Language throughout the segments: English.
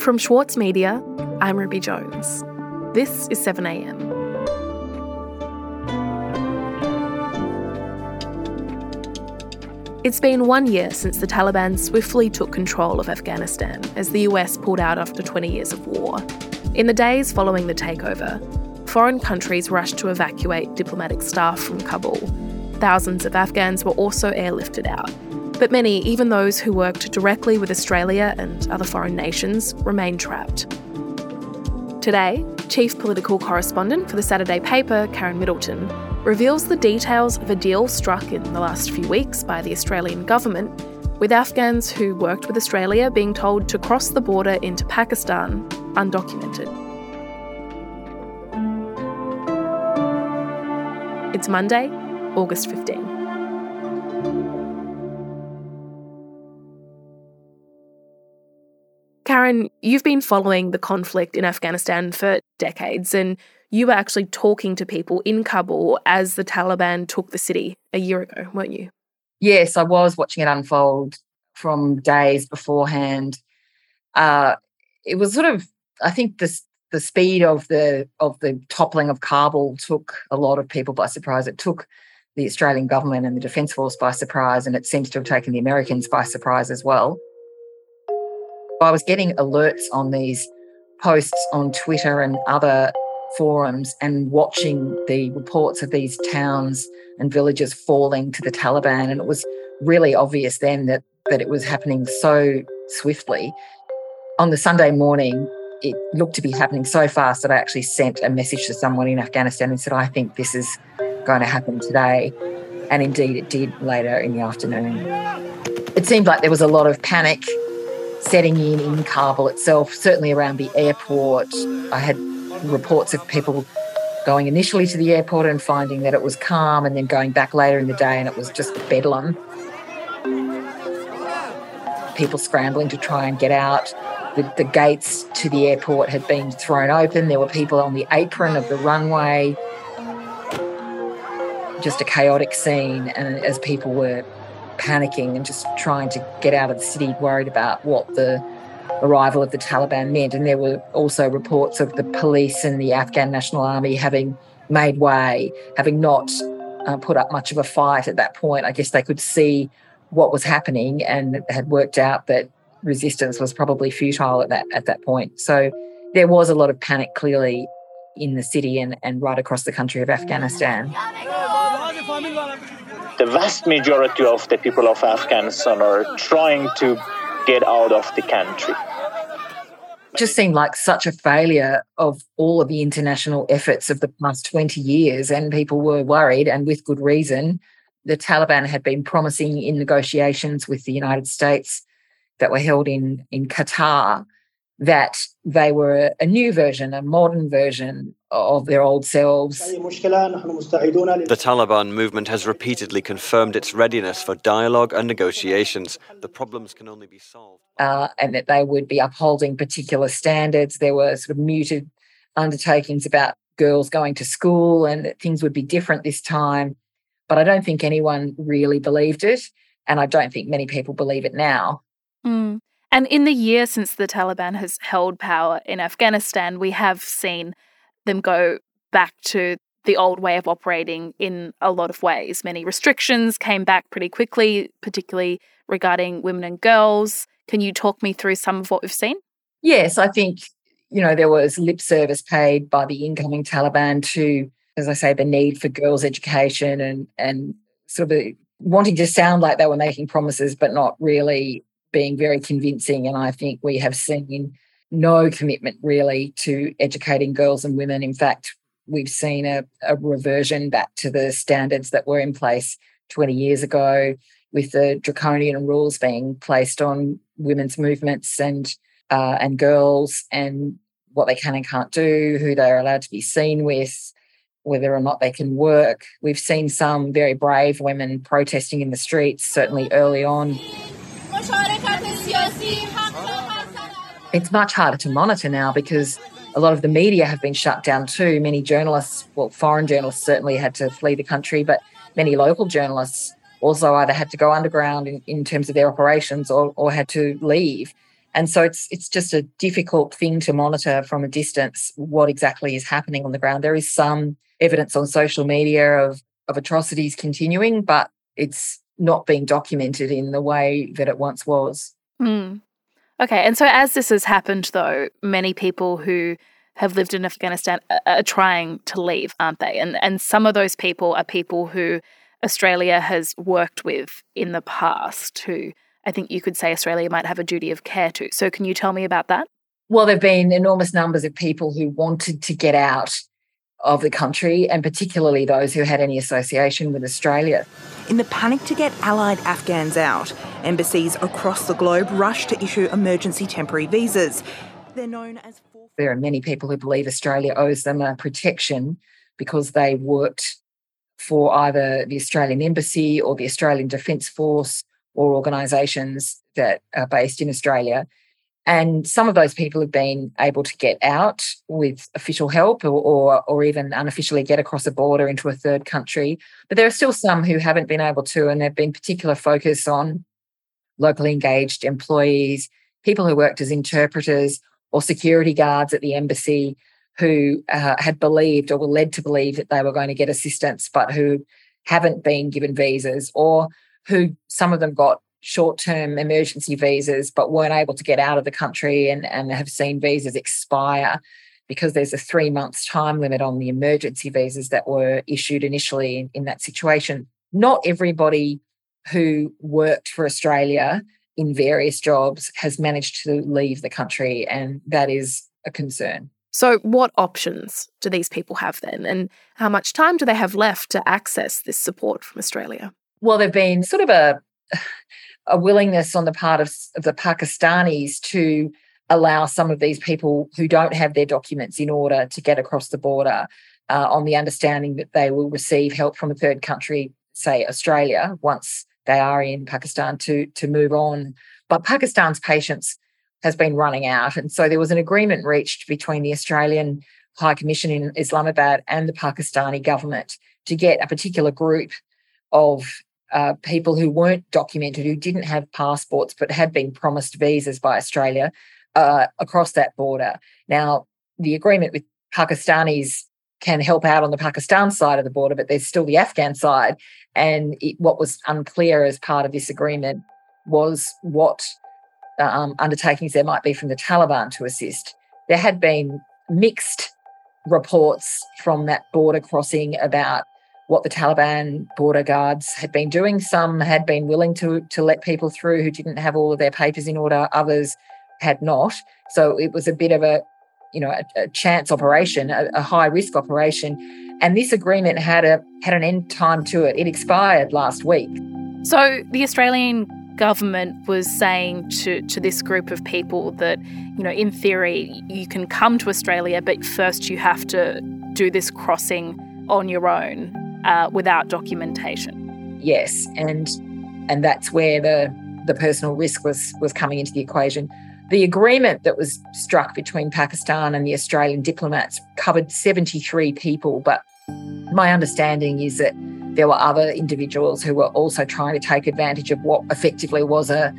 From Schwartz Media, I'm Ruby Jones. This is 7am. It's been one year since the Taliban swiftly took control of Afghanistan as the US pulled out after 20 years of war. In the days following the takeover, foreign countries rushed to evacuate diplomatic staff from Kabul. Thousands of Afghans were also airlifted out. But many, even those who worked directly with Australia and other foreign nations, remain trapped. Today, Chief Political Correspondent for the Saturday paper, Karen Middleton, reveals the details of a deal struck in the last few weeks by the Australian government, with Afghans who worked with Australia being told to cross the border into Pakistan undocumented. It's Monday, August 15. You've been following the conflict in Afghanistan for decades, and you were actually talking to people in Kabul as the Taliban took the city a year ago, weren't you? Yes, I was watching it unfold from days beforehand. Uh, it was sort of, I think, the the speed of the of the toppling of Kabul took a lot of people by surprise. It took the Australian government and the Defence Force by surprise, and it seems to have taken the Americans by surprise as well. I was getting alerts on these posts on Twitter and other forums and watching the reports of these towns and villages falling to the Taliban. And it was really obvious then that, that it was happening so swiftly. On the Sunday morning, it looked to be happening so fast that I actually sent a message to someone in Afghanistan and said, I think this is going to happen today. And indeed, it did later in the afternoon. It seemed like there was a lot of panic setting in in Kabul itself, certainly around the airport. I had reports of people going initially to the airport and finding that it was calm, and then going back later in the day and it was just bedlam. People scrambling to try and get out. The, the gates to the airport had been thrown open. There were people on the apron of the runway. Just a chaotic scene, and as people were panicking and just trying to get out of the city, worried about what the arrival of the Taliban meant. And there were also reports of the police and the Afghan National Army having made way, having not uh, put up much of a fight at that point. I guess they could see what was happening and had worked out that resistance was probably futile at that at that point. So there was a lot of panic clearly in the city and, and right across the country of Afghanistan. The vast majority of the people of Afghanistan are trying to get out of the country. It just seemed like such a failure of all of the international efforts of the past 20 years, and people were worried, and with good reason. The Taliban had been promising in negotiations with the United States that were held in, in Qatar that they were a new version, a modern version of their old selves. The Taliban movement has repeatedly confirmed its readiness for dialogue and negotiations. The problems can only be solved. Uh, and that they would be upholding particular standards. There were sort of muted undertakings about girls going to school and that things would be different this time. But I don't think anyone really believed it. And I don't think many people believe it now. Mm. And in the year since the Taliban has held power in Afghanistan, we have seen them go back to the old way of operating in a lot of ways. Many restrictions came back pretty quickly, particularly regarding women and girls. Can you talk me through some of what we've seen? Yes, I think, you know, there was lip service paid by the incoming Taliban to, as I say, the need for girls' education and and sort of wanting to sound like they were making promises, but not really being very convincing. And I think we have seen no commitment really to educating girls and women. In fact, we've seen a, a reversion back to the standards that were in place 20 years ago with the draconian rules being placed on women's movements and uh, and girls and what they can and can't do, who they're allowed to be seen with, whether or not they can work. We've seen some very brave women protesting in the streets, certainly early on. It's much harder to monitor now because a lot of the media have been shut down too. Many journalists, well, foreign journalists certainly had to flee the country, but many local journalists also either had to go underground in, in terms of their operations or, or had to leave. And so it's it's just a difficult thing to monitor from a distance what exactly is happening on the ground. There is some evidence on social media of of atrocities continuing, but it's not being documented in the way that it once was. Mm. Okay, and so as this has happened, though, many people who have lived in Afghanistan are trying to leave, aren't they? And and some of those people are people who Australia has worked with in the past, who I think you could say Australia might have a duty of care to. So, can you tell me about that? Well, there have been enormous numbers of people who wanted to get out of the country, and particularly those who had any association with Australia. In the panic to get allied Afghans out, embassies across the globe rushed to issue emergency temporary visas. They're known as. There are many people who believe Australia owes them a protection because they worked for either the Australian Embassy or the Australian Defence Force or organisations that are based in Australia. And some of those people have been able to get out with official help or, or, or, even unofficially get across a border into a third country. But there are still some who haven't been able to, and there have been particular focus on locally engaged employees, people who worked as interpreters or security guards at the embassy who uh, had believed or were led to believe that they were going to get assistance, but who haven't been given visas or who some of them got short term emergency visas but weren't able to get out of the country and, and have seen visas expire because there's a three months time limit on the emergency visas that were issued initially in, in that situation. Not everybody who worked for Australia in various jobs has managed to leave the country, and that is a concern. So, what options do these people have then, and how much time do they have left to access this support from Australia? Well, there've been sort of a a willingness on the part of, of the Pakistanis to allow some of these people who don't have their documents in order to get across the border uh, on the understanding that they will receive help from a third country, say Australia, once they are in Pakistan to, to move on. But Pakistan's patience has been running out. And so there was an agreement reached between the Australian High Commission in Islamabad and the Pakistani government to get a particular group of uh, people who weren't documented, who didn't have passports but had been promised visas by Australia uh, across that border. Now, the agreement with Pakistanis can help out on the Pakistan side of the border, but there's still the Afghan side. And it, what was unclear as part of this agreement was what um, undertakings there might be from the Taliban to assist. There had been mixed reports from that border crossing about what the Taliban border guards had been doing. Some had been willing to, to let people through who didn't have all of their papers in order, others had not. So it was a bit of a, you know, a, a chance operation, a, a high risk operation. And this agreement had a had an end time to it. It expired last week. So the Australian government was saying to, to this group of people that, you know, in theory, you can come to Australia, but first you have to do this crossing on your own uh, without documentation. Yes, and and that's where the the personal risk was was coming into the equation. The agreement that was struck between Pakistan and the Australian diplomats covered 73 people, but my understanding is that there were other individuals who were also trying to take advantage of what effectively was a,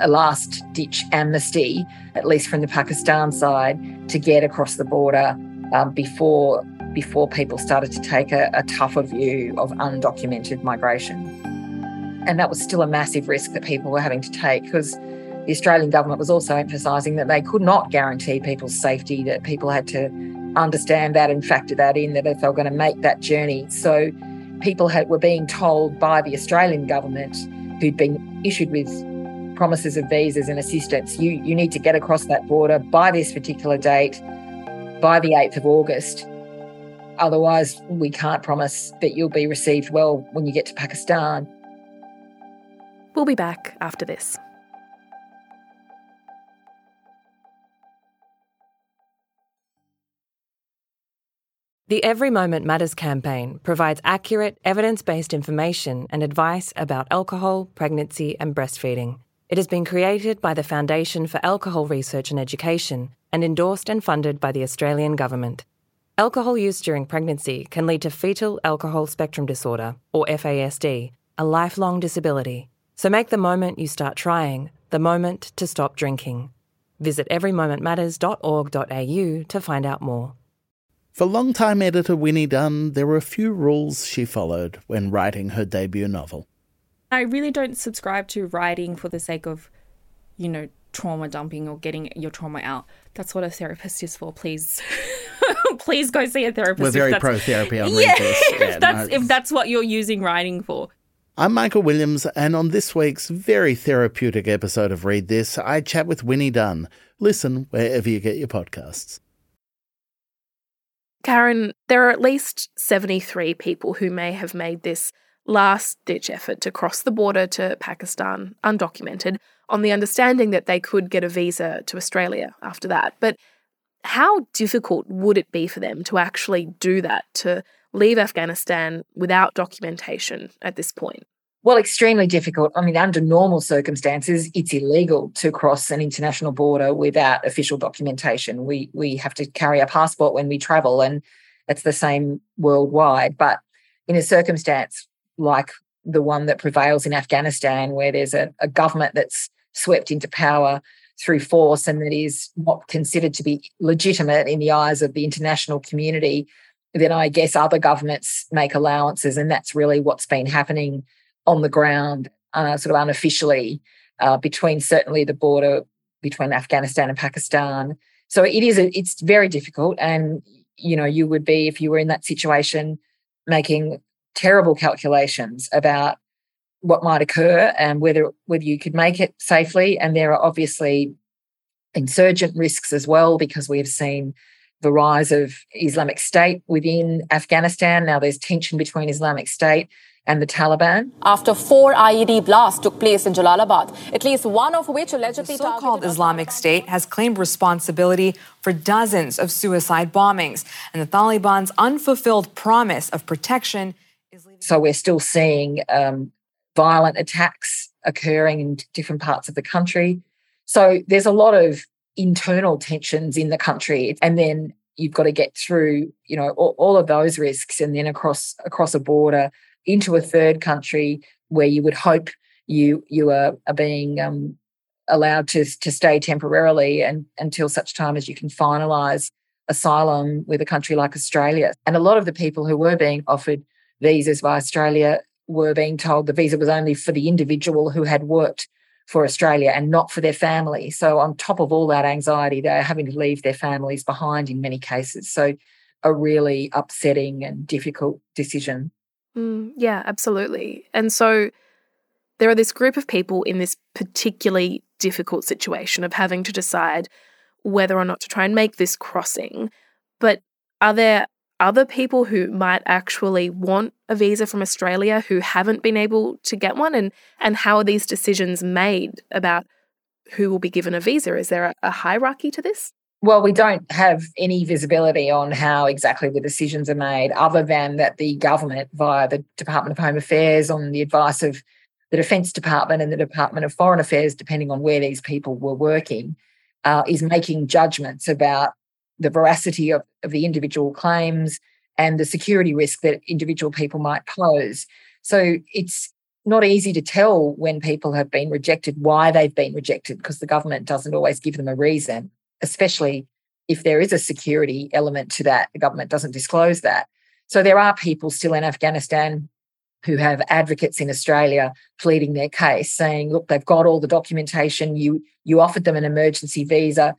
a last ditch amnesty, at least from the Pakistan side, to get across the border um, before before people started to take a, a tougher view of undocumented migration. And that was still a massive risk that people were having to take because the Australian government was also emphasising that they could not guarantee people's safety, that people had to understand that and factor that in, that if they were going to make that journey. So people had, were being told by the Australian government, who'd been issued with promises of visas and assistance, you, you need to get across that border by this particular date, by the 8th of August. Otherwise, we can't promise that you'll be received well when you get to Pakistan. We'll be back after this. The Every Moment Matters campaign provides accurate, evidence based information and advice about alcohol, pregnancy, and breastfeeding. It has been created by the Foundation for Alcohol Research and Education and endorsed and funded by the Australian Government. Alcohol use during pregnancy can lead to fetal alcohol spectrum disorder, or FASD, a lifelong disability. So make the moment you start trying the moment to stop drinking. Visit everymomentmatters.org.au to find out more. For longtime editor Winnie Dunn, there were a few rules she followed when writing her debut novel. I really don't subscribe to writing for the sake of, you know, trauma dumping or getting your trauma out. That's what a therapist is for. Please, please go see a therapist. We're very pro therapy on yeah, Read This. if Yeah, that's no, if that's what you're using writing for. I'm Michael Williams, and on this week's very therapeutic episode of Read This, I chat with Winnie Dunn. Listen wherever you get your podcasts. Karen, there are at least 73 people who may have made this last ditch effort to cross the border to Pakistan undocumented on the understanding that they could get a visa to Australia after that. But how difficult would it be for them to actually do that, to leave Afghanistan without documentation at this point? Well, extremely difficult. I mean, under normal circumstances, it's illegal to cross an international border without official documentation. We we have to carry a passport when we travel, and it's the same worldwide. But in a circumstance like the one that prevails in Afghanistan, where there's a, a government that's swept into power through force and that is not considered to be legitimate in the eyes of the international community, then I guess other governments make allowances, and that's really what's been happening on the ground, uh, sort of unofficially, uh, between certainly the border between Afghanistan and Pakistan. So it is a, it's very difficult, and you know you would be if you were in that situation making terrible calculations about what might occur and whether whether you could make it safely. And there are obviously insurgent risks as well because we have seen the rise of Islamic State within Afghanistan. Now there's tension between Islamic State and the Taliban. After four IED blasts took place in Jalalabad, at least one of which allegedly The so-called Islamic State has claimed responsibility for dozens of suicide bombings, and the Taliban's unfulfilled promise of protection is leaving. So we're still seeing um, violent attacks occurring in different parts of the country. So there's a lot of internal tensions in the country, and then you've got to get through, you know, all, all of those risks, and then across across a border into a third country where you would hope you you are, are being um, allowed to to stay temporarily and until such time as you can finalise asylum with a country like Australia. And a lot of the people who were being offered visas by Australia were being told the visa was only for the individual who had worked for Australia and not for their family. So on top of all that anxiety, they're having to leave their families behind in many cases. So a really upsetting and difficult decision. Mm, yeah, absolutely. And so there are this group of people in this particularly difficult situation of having to decide whether or not to try and make this crossing. But are there other people who might actually want a visa from Australia who haven't been able to get one? And, and how are these decisions made about who will be given a visa? Is there a, a hierarchy to this? Well, we don't have any visibility on how exactly the decisions are made, other than that the government, via the Department of Home Affairs, on the advice of the Defence Department and the Department of Foreign Affairs, depending on where these people were working, uh, is making judgments about the veracity of, of the individual claims and the security risk that individual people might pose. So it's not easy to tell when people have been rejected why they've been rejected because the government doesn't always give them a reason especially if there is a security element to that. The government doesn't disclose that. So there are people still in Afghanistan who have advocates in Australia pleading their case, saying, look, they've got all the documentation. You you offered them an emergency visa.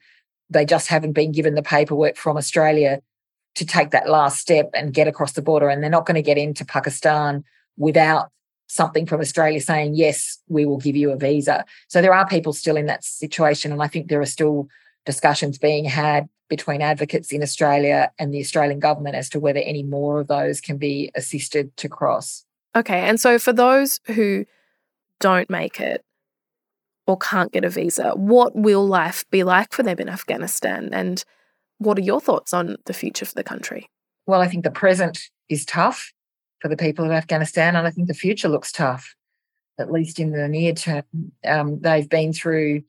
They just haven't been given the paperwork from Australia to take that last step and get across the border. And they're not going to get into Pakistan without something from Australia saying, yes, we will give you a visa. So there are people still in that situation. And I think there are still discussions being had between advocates in Australia and the Australian government as to whether any more of those can be assisted to cross. Okay, and so for those who don't make it or can't get a visa, what will life be like for them in Afghanistan? And what are your thoughts on the future for the country? Well, I think the present is tough for the people of Afghanistan, and I think the future looks tough, at least in the near term. Um, they've been through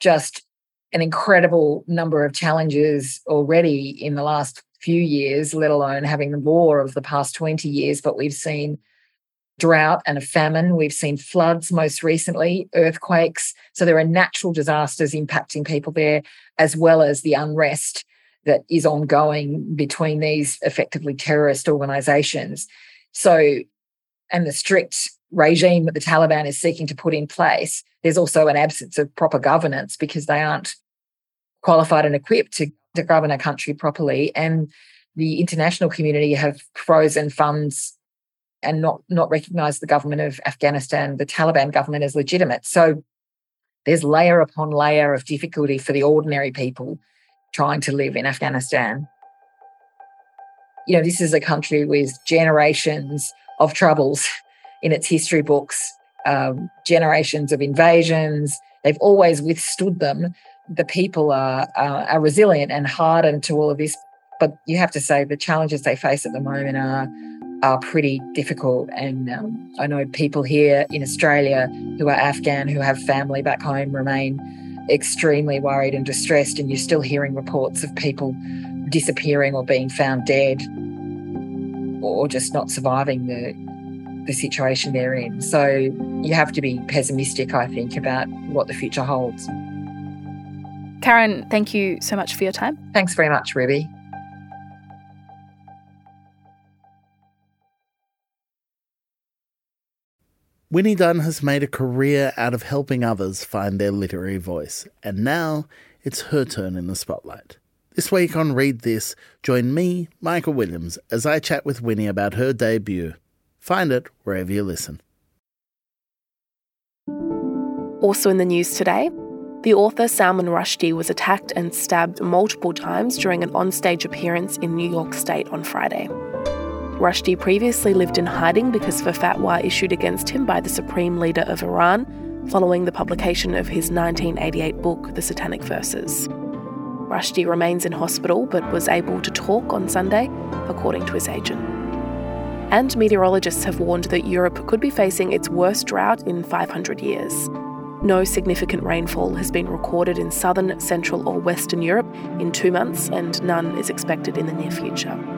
just an incredible number of challenges already in the last few years, let alone having the war of the past 20 years. But we've seen drought and a famine. We've seen floods most recently, earthquakes. So there are natural disasters impacting people there, as well as the unrest that is ongoing between these effectively terrorist organizations. So, and the strict regime that the Taliban is seeking to put in place, there's also an absence of proper governance because they aren't qualified and equipped to, to govern a country properly. And the international community have frozen funds and not not recognized the government of Afghanistan, the Taliban government, as legitimate. So there's layer upon layer of difficulty for the ordinary people trying to live in Afghanistan. You know, this is a country with generations of troubles in its history books, um, generations of invasions. They've always withstood them. The people are, are, are resilient and hardened to all of this. But you have to say the challenges they face at the moment are are pretty difficult. And um, I know people here in Australia who are Afghan, who have family back home, remain extremely worried and distressed. And you're still hearing reports of people disappearing or being found dead or just not surviving the, the situation they're in. So you have to be pessimistic, I think, about what the future holds. Karen, thank you so much for your time. Thanks very much, Ruby. Winnie Dunn has made a career out of helping others find their literary voice, and now it's her turn in the spotlight. This week on Read This, join me, Michael Williams, as I chat with Winnie about her debut. Find it wherever you listen. Also in the news today, the author Salman Rushdie was attacked and stabbed multiple times during an onstage appearance in New York State on Friday. Rushdie previously lived in hiding because of a fatwa issued against him by the supreme leader of Iran following the publication of his 1988 book, The Satanic Verses. Rushdie remains in hospital but was able to talk on Sunday, according to his agent. And meteorologists have warned that Europe could be facing its worst drought in 500 years. No significant rainfall has been recorded in southern, central, or western Europe in two months, and none is expected in the near future.